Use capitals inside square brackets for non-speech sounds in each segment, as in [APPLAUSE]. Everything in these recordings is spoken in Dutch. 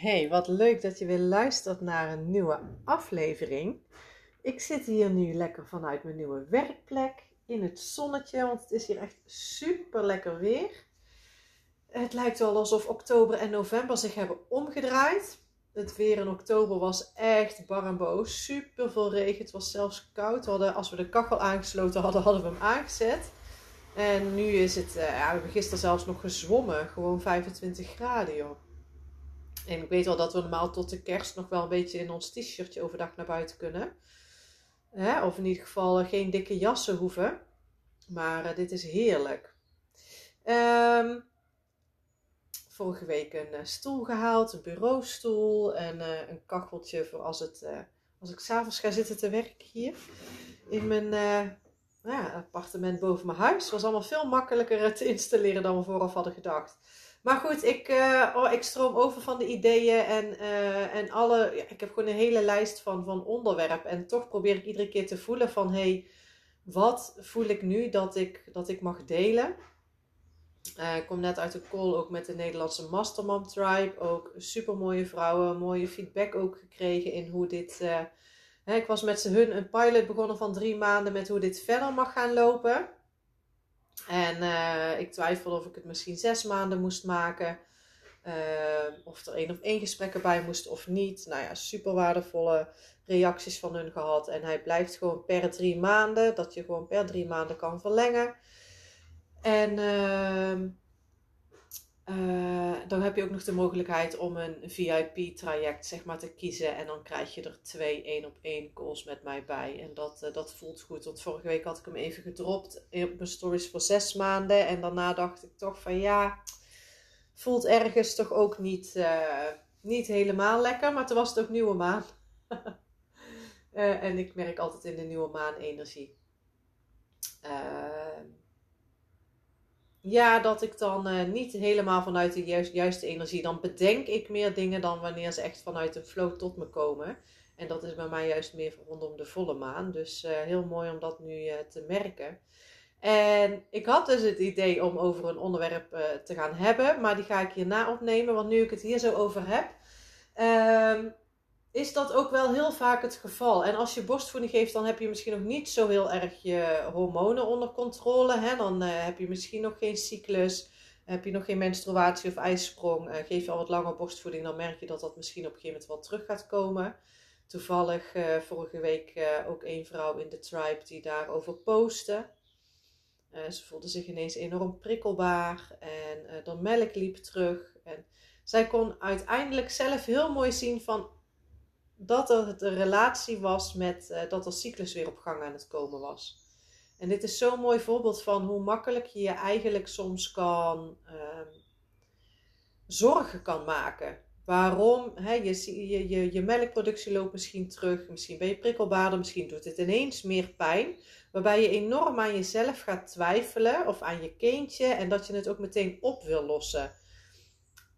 Hey, wat leuk dat je weer luistert naar een nieuwe aflevering. Ik zit hier nu lekker vanuit mijn nieuwe werkplek in het zonnetje, want het is hier echt super lekker weer. Het lijkt wel alsof oktober en november zich hebben omgedraaid. Het weer in oktober was echt bar en boos. Super veel regen. Het was zelfs koud. Hadden, als we de kachel aangesloten hadden, hadden we hem aangezet. En nu is het, uh, ja, we hebben gisteren zelfs nog gezwommen. Gewoon 25 graden, joh. En ik weet wel dat we normaal tot de kerst nog wel een beetje in ons t-shirtje overdag naar buiten kunnen. Hè? Of in ieder geval geen dikke jassen hoeven. Maar uh, dit is heerlijk. Um, vorige week een uh, stoel gehaald, een bureaustoel en een kacheltje voor als, het, als ik s'avonds ga zitten te werken hier. In mijn ja, appartement boven mijn huis. Was allemaal veel makkelijker te installeren dan we vooraf hadden gedacht. Maar goed, ik, uh, oh, ik stroom over van de ideeën en, uh, en alle. Ja, ik heb gewoon een hele lijst van, van onderwerpen. En toch probeer ik iedere keer te voelen van hé, hey, wat voel ik nu dat ik, dat ik mag delen? Uh, ik kom net uit de call ook met de Nederlandse Mastermom Tribe. Ook super mooie vrouwen, mooie feedback ook gekregen in hoe dit. Hè, ik was met hun een pilot begonnen van drie maanden met hoe dit verder mag gaan lopen. En uh, ik twijfelde of ik het misschien zes maanden moest maken. Uh, of er één of één gesprekken bij moest of niet. Nou ja, super waardevolle reacties van hun gehad. En hij blijft gewoon per drie maanden. Dat je gewoon per drie maanden kan verlengen. En uh, dan heb je ook nog de mogelijkheid om een VIP-traject zeg maar, te kiezen. En dan krijg je er twee één op één calls met mij bij. En dat, uh, dat voelt goed. Want vorige week had ik hem even gedropt op mijn stories voor zes maanden. En daarna dacht ik toch van ja, voelt ergens toch ook niet, uh, niet helemaal lekker. Maar toen was het ook nieuwe maan. [LAUGHS] en ik merk altijd in de nieuwe maan energie. Ja, dat ik dan uh, niet helemaal vanuit de juist, juiste energie, dan bedenk ik meer dingen dan wanneer ze echt vanuit de flow tot me komen. En dat is bij mij juist meer rondom de volle maan. Dus uh, heel mooi om dat nu uh, te merken. En ik had dus het idee om over een onderwerp te gaan hebben, maar die ga ik hierna opnemen, want nu ik het hier zo over heb, ehm, is dat ook wel heel vaak het geval. En als je borstvoeding geeft, dan heb je misschien nog niet zo heel erg je hormonen onder controle. Hè? Dan uh, heb je misschien nog geen cyclus, heb je nog geen menstruatie of ijsprong. Uh, geef je al wat langer borstvoeding, dan merk je dat dat misschien op een gegeven moment wel terug gaat komen. Toevallig uh, vorige week ook een vrouw in de tribe die daarover postte. ze voelde zich ineens enorm prikkelbaar en de melk liep terug. En zij kon uiteindelijk zelf heel mooi zien van dat het een relatie was met uh, dat de cyclus weer op gang aan het komen was. En dit is zo'n mooi voorbeeld van hoe makkelijk je je eigenlijk soms kan uh, zorgen kan maken. Waarom? Hè, je, je, je, je melkproductie loopt misschien terug, misschien ben je prikkelbaarder, misschien doet het ineens meer pijn. Waarbij je enorm aan jezelf gaat twijfelen of aan je kindje en dat je het ook meteen op wil lossen.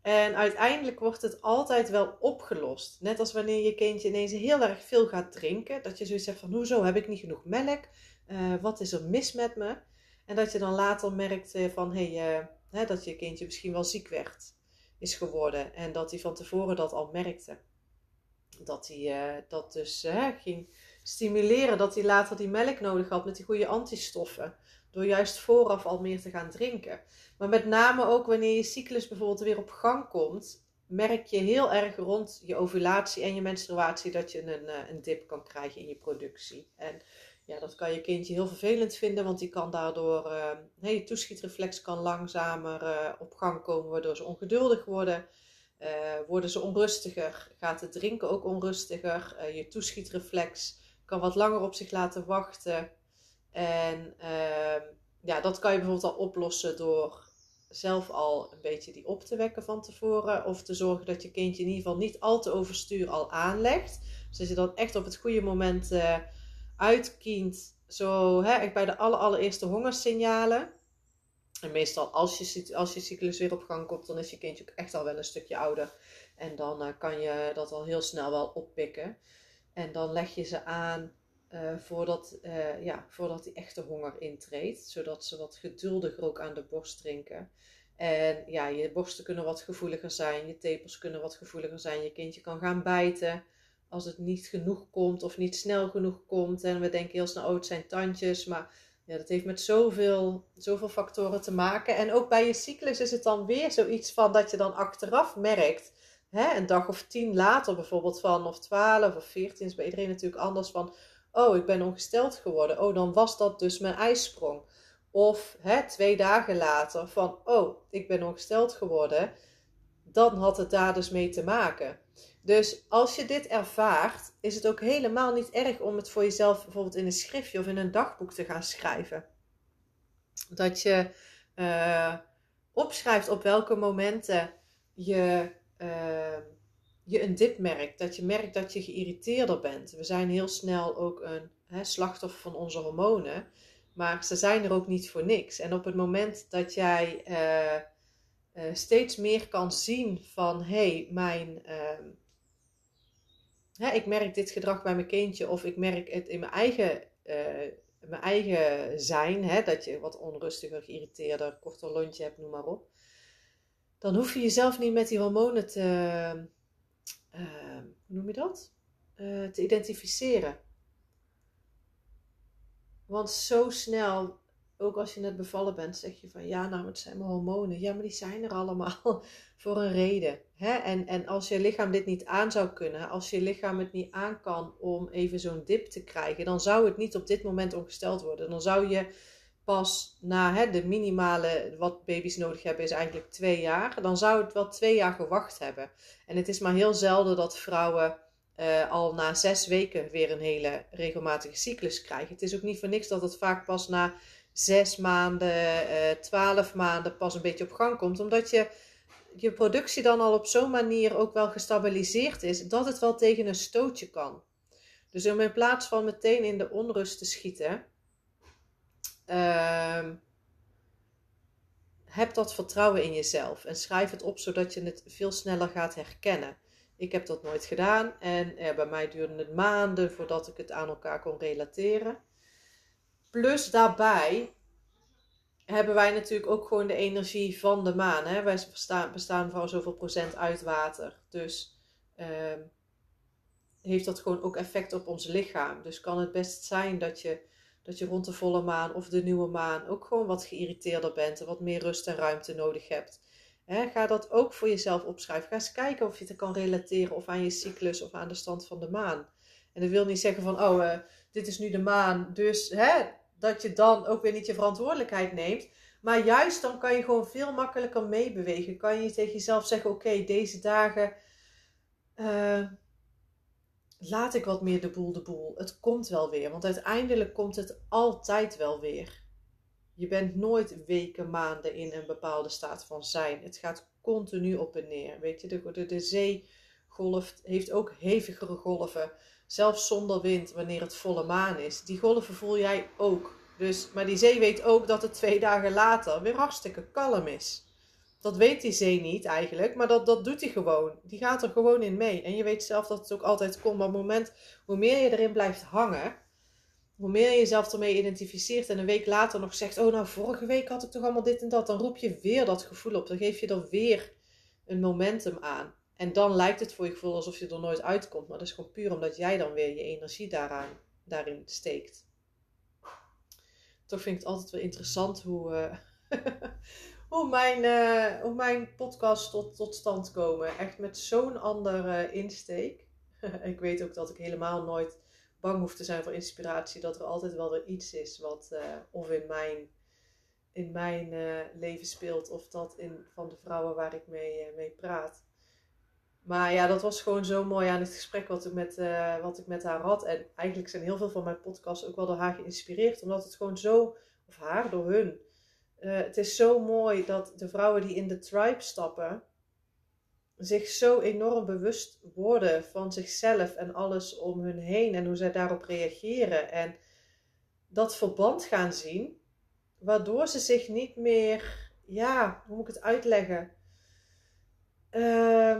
En uiteindelijk wordt het altijd wel opgelost. Net als wanneer je kindje ineens heel erg veel gaat drinken. Dat je zoiets hebt van, hoezo heb ik niet genoeg melk? Uh, wat is er mis met me? En dat je dan later merkt uh, van, hey, hè, dat je kindje misschien wel ziek werd, is geworden. En dat hij van tevoren dat al merkte. Dat hij dat dus ging stimuleren, dat hij later die melk nodig had met die goede antistoffen. Door juist vooraf al meer te gaan drinken. Maar met name ook wanneer je cyclus bijvoorbeeld weer op gang komt, merk je heel erg rond je ovulatie en je menstruatie dat je een, eh, een dip kan krijgen in je productie. En ja, dat kan je kindje heel vervelend vinden, want die kan daardoor, uh, je toeschietreflex kan langzamer uh, op gang komen, waardoor ze ongeduldig worden. Worden ze onrustiger, gaat het drinken ook onrustiger. je toeschietreflex kan wat langer op zich laten wachten. En ehm, ja, dat kan je bijvoorbeeld al oplossen door zelf al een beetje die op te wekken van tevoren. Of te zorgen dat je kindje in ieder geval niet al te overstuur al aanlegt. Dus dat je dan echt op het goede moment uh, uitkient. Zo hè, bij de aller, allereerste hongersignalen. En meestal als je, als je cyclus weer op gang komt, dan is je kindje ook echt al wel een stukje ouder. En dan uh, kan je dat al heel snel wel oppikken. En dan leg je ze aan uh, voordat, uh, ja, voordat die echte honger intreedt. Zodat ze wat geduldiger ook aan de borst drinken. En ja, je borsten kunnen wat gevoeliger zijn, je tepels kunnen wat gevoeliger zijn, je kindje kan gaan bijten als het niet genoeg komt of niet snel genoeg komt. En we denken heel snel, oh het zijn tandjes, maar ja, dat heeft met zoveel, zoveel factoren te maken. En ook bij je cyclus is het dan weer zoiets van dat je dan achteraf merkt, hè, een dag of tien later bijvoorbeeld van, of twaalf of veertien, is bij iedereen natuurlijk anders van, oh ik ben ongesteld geworden, oh dan was dat dus mijn ijsprong. Of hè, twee dagen later van, oh, ik ben ongesteld geworden. Dan had het daar dus mee te maken. Dus als je dit ervaart, is het ook helemaal niet erg om het voor jezelf bijvoorbeeld in een schriftje of in een dagboek te gaan schrijven. Dat je uh, opschrijft op welke momenten je, uh, je een dip merkt. Dat je merkt dat je geïrriteerder bent. We zijn heel snel ook een hè, slachtoffer van onze hormonen. Maar ze zijn er ook niet voor niks. En op het moment dat jij uh, uh, steeds meer kan zien van hé, hey, mijn. Uh, hè, ik merk dit gedrag bij mijn kindje, of ik merk het in mijn eigen, eh, mijn eigen zijn, hè, dat je wat onrustiger, geïrriteerder, korter lontje hebt, noem maar op. Dan hoef je jezelf niet met die hormonen te. Hoe noem je dat? te identificeren. Want zo snel, ook als je net bevallen bent, zeg je van ja, nou, het zijn mijn hormonen. Ja, maar die zijn er allemaal [LAUGHS] voor een reden. Hè? En, en als je lichaam dit niet aan zou kunnen, als je lichaam het niet aan kan om even zo'n dip te krijgen, dan zou het niet op dit moment ongesteld worden. Dan zou je pas na hè, de minimale wat baby's nodig hebben is eigenlijk twee jaar. Dan zou het wel twee jaar gewacht hebben. En het is maar heel zelden dat vrouwen uh, al na zes weken weer een hele regelmatige cyclus krijgen. Het is ook niet voor niks dat het vaak pas na zes maanden, uh, twaalf maanden pas een beetje op gang komt. Omdat je, je productie dan al op zo'n manier ook wel gestabiliseerd is dat het wel tegen een stootje kan. Dus om in plaats van meteen in de onrust te schieten, uh, heb dat vertrouwen in jezelf en schrijf het op zodat je het veel sneller gaat herkennen. Ik heb dat nooit gedaan en bij mij duurde het maanden voordat ik het aan elkaar kon relateren. Plus daarbij hebben wij natuurlijk ook gewoon de energie van de maan. Hè? Wij bestaan, bestaan voor zoveel procent uit water. Dus uh, heeft dat gewoon ook effect op ons lichaam. Dus kan het best zijn dat je, dat je rond de volle maan of de nieuwe maan ook gewoon wat geïrriteerder bent en wat meer rust en ruimte nodig hebt ga dat ook voor jezelf opschrijven. Ga eens kijken of je het kan relateren of aan je cyclus of aan de stand van de maan. En dat wil niet zeggen van, oh, uh, dit is nu de maan, dus dat je dan ook weer niet je verantwoordelijkheid neemt. Maar juist dan kan je gewoon veel makkelijker meebewegen. Kan je tegen jezelf zeggen, oké, deze dagen uh, laat ik wat meer de boel de boel. Het komt wel weer, want uiteindelijk komt het altijd wel weer. Je bent nooit weken, maanden in een bepaalde staat van zijn. Het gaat continu op en neer. Weet je, de, de, de zee golft, heeft ook hevigere golven. Zelfs zonder wind, wanneer het volle maan is. Die golven voel jij ook. Dus, maar die zee weet ook dat het twee dagen later weer hartstikke kalm is. Dat weet die zee niet eigenlijk, maar dat, dat doet hij gewoon. Die gaat er gewoon in mee. En je weet zelf dat het ook altijd komt. Maar op het moment, hoe meer je erin blijft hangen, hoe meer je jezelf ermee identificeert en een week later nog zegt: Oh, nou, vorige week had ik toch allemaal dit en dat. Dan roep je weer dat gevoel op. Dan geef je er weer een momentum aan. En dan lijkt het voor je gevoel alsof je er nooit uitkomt. Maar dat is gewoon puur omdat jij dan weer je energie daaraan, daarin steekt. Toch vind ik het altijd wel interessant hoe, uh, [LAUGHS] hoe, mijn, hoe mijn podcast tot, tot stand komen. Echt met zo'n andere insteek. [LAUGHS] ik weet ook dat ik helemaal nooit bang hoeft te zijn voor inspiratie. Dat er altijd wel weer iets is wat uh, of in mijn, in mijn uh, leven speelt. Of dat in, van de vrouwen waar ik mee, mee praat. Maar ja, dat was gewoon zo mooi aan het gesprek wat ik, met, wat ik met haar had. En eigenlijk zijn heel veel van mijn podcasts ook wel door haar geïnspireerd. Omdat het gewoon zo, of haar, door hun. Het is zo mooi dat de vrouwen die in de tribe stappen zich zo enorm bewust worden van zichzelf en alles om hun heen en hoe zij daarop reageren. En dat verband gaan zien, waardoor ze zich niet meer, ja, hoe moet ik het uitleggen? Uh,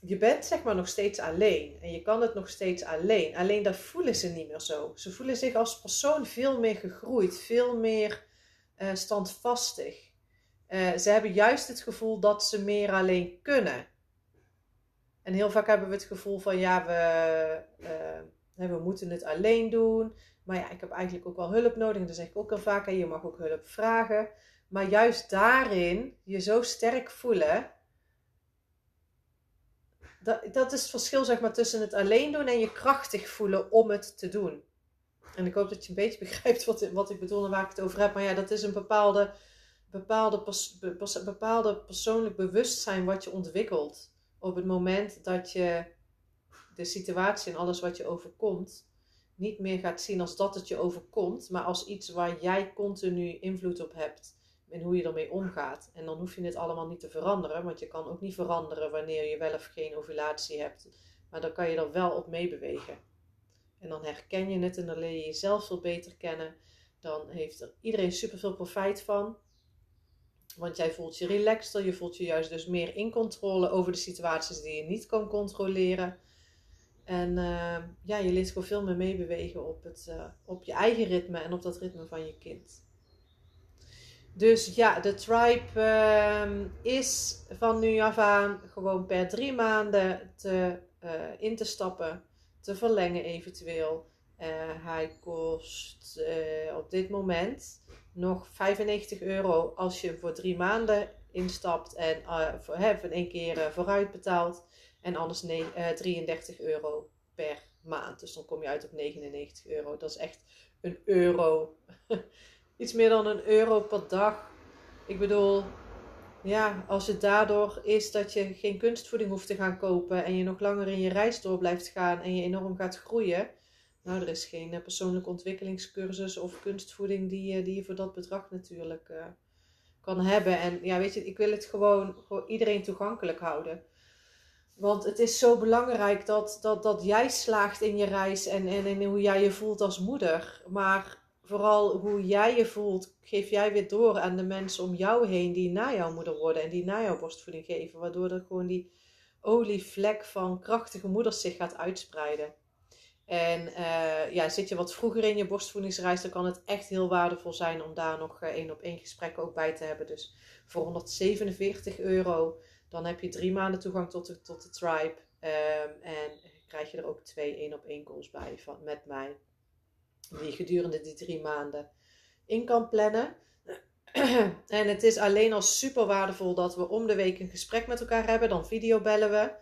je bent zeg maar nog steeds alleen en je kan het nog steeds alleen. Alleen dat voelen ze niet meer zo. Ze voelen zich als persoon veel meer gegroeid, veel meer uh, standvastig. Uh, ze hebben juist het gevoel dat ze meer alleen kunnen. En heel vaak hebben we het gevoel van ja, we, uh, we moeten het alleen doen. Maar ja, ik heb eigenlijk ook wel hulp nodig. En dan zeg ik ook al vaak, je mag ook hulp vragen. Maar juist daarin je zo sterk voelen. Dat, dat is het verschil zeg maar, tussen het alleen doen en je krachtig voelen om het te doen. En ik hoop dat je een beetje [LAUGHS] begrijpt wat, wat ik bedoel en waar ik het over heb. Maar ja, dat is een bepaalde, bepaalde, bepaalde persoonlijk bewustzijn wat je ontwikkelt. Op het moment dat je de situatie en alles wat je overkomt, niet meer gaat zien als dat het je overkomt, maar als iets waar jij continu invloed op hebt en hoe je ermee omgaat. En dan hoef je het allemaal niet te veranderen, want je kan ook niet veranderen wanneer je wel of geen ovulatie hebt. Maar dan kan je er wel op meebewegen. En dan herken je het en dan leer je jezelf veel beter kennen. Dan heeft er iedereen superveel profijt van. Want jij voelt je relaxter, je voelt je juist dus meer in controle over de situaties die je niet kan controleren. En uh, ja, je leert gewoon veel meer meebewegen op, het, uh, op je eigen ritme en op dat ritme van je kind. Dus ja, de tribe uh, is van nu af aan gewoon per drie maanden te, uh, in te stappen, te verlengen eventueel. hij kost op dit moment nog 95 euro als je voor drie maanden instapt en voor, hè, voor één keer vooruit betaalt. En anders nee, 33 euro per maand. Dus dan kom je uit op 99 euro. Dat is echt een euro. [LAUGHS] Iets meer dan een euro per dag. Ik bedoel, ja, als het daardoor is dat je geen kunstvoeding hoeft te gaan kopen en je nog langer in je reis door blijft gaan en je enorm gaat groeien. Nou, er is geen uh, persoonlijke ontwikkelingscursus of kunstvoeding die, uh, die je voor dat bedrag natuurlijk uh, kan hebben. En ja, weet je, ik wil het gewoon voor iedereen toegankelijk houden. Want het is zo belangrijk dat, dat, dat jij slaagt in je reis en, en in hoe jij je voelt als moeder. Maar vooral hoe jij je voelt, geef jij weer door aan de mensen om jou heen die na jouw moeder worden en die na jouw borstvoeding geven. Waardoor er gewoon die olievlek van krachtige moeders zich gaat uitspreiden. En uh, ja, zit je wat vroeger in je borstvoedingsreis, dan kan het echt heel waardevol zijn om daar nog uh, één op één gesprekken ook bij te hebben. Dus voor 147 euro dan heb je drie maanden toegang tot de, tot de tribe. Um, en krijg je er ook twee één op één calls bij van, met mij. Die gedurende die drie maanden in kan plannen. [CLEARS THROAT] en het is alleen al super waardevol dat we om de week een gesprek met elkaar hebben. Dan videobellen we.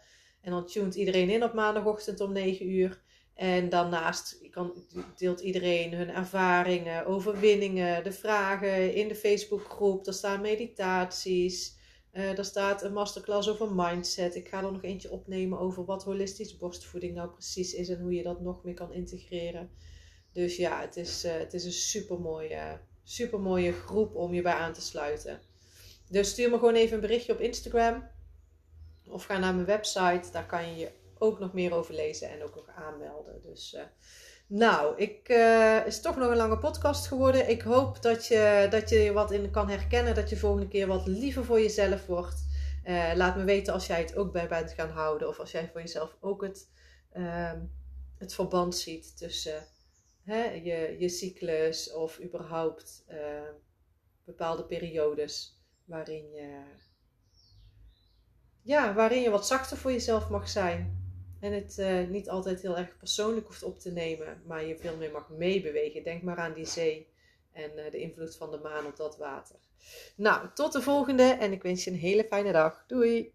En dan tunt iedereen in op maandagochtend om 9 uur. En daarnaast kan, deelt iedereen hun ervaringen, overwinningen, de vragen in de Facebookgroep. Er staan meditaties. Uh, er staat een masterclass over mindset. Ik ga er nog eentje opnemen over wat holistisch borstvoeding nou precies is en hoe je dat nog meer kan integreren. Dus ja, het is, uh, het is een super mooie, super mooie groep om je bij aan te sluiten. Dus stuur me gewoon even een berichtje op Instagram. Of ga naar mijn website. Daar kan je je ook nog meer over lezen en ook nog aanmelden. Dus uh, nou, ik, uh, is toch nog een lange podcast geworden. Ik hoop dat je, dat je wat in kan herkennen. Dat je volgende keer wat liever voor jezelf wordt. Laat me weten als jij het ook bij bent gaan houden. Of als jij voor jezelf ook het, uh, het verband ziet tussen hè, je, je cyclus of überhaupt ehm, bepaalde periodes waarin je, ja, waarin je wat zachter voor jezelf mag zijn. En het uh, niet altijd heel erg persoonlijk hoeft op te nemen, maar je veel meer mag meebewegen. Denk maar aan die zee en uh, de invloed van de maan op dat water. Nou, tot de volgende en ik wens je een hele fijne dag. Doei!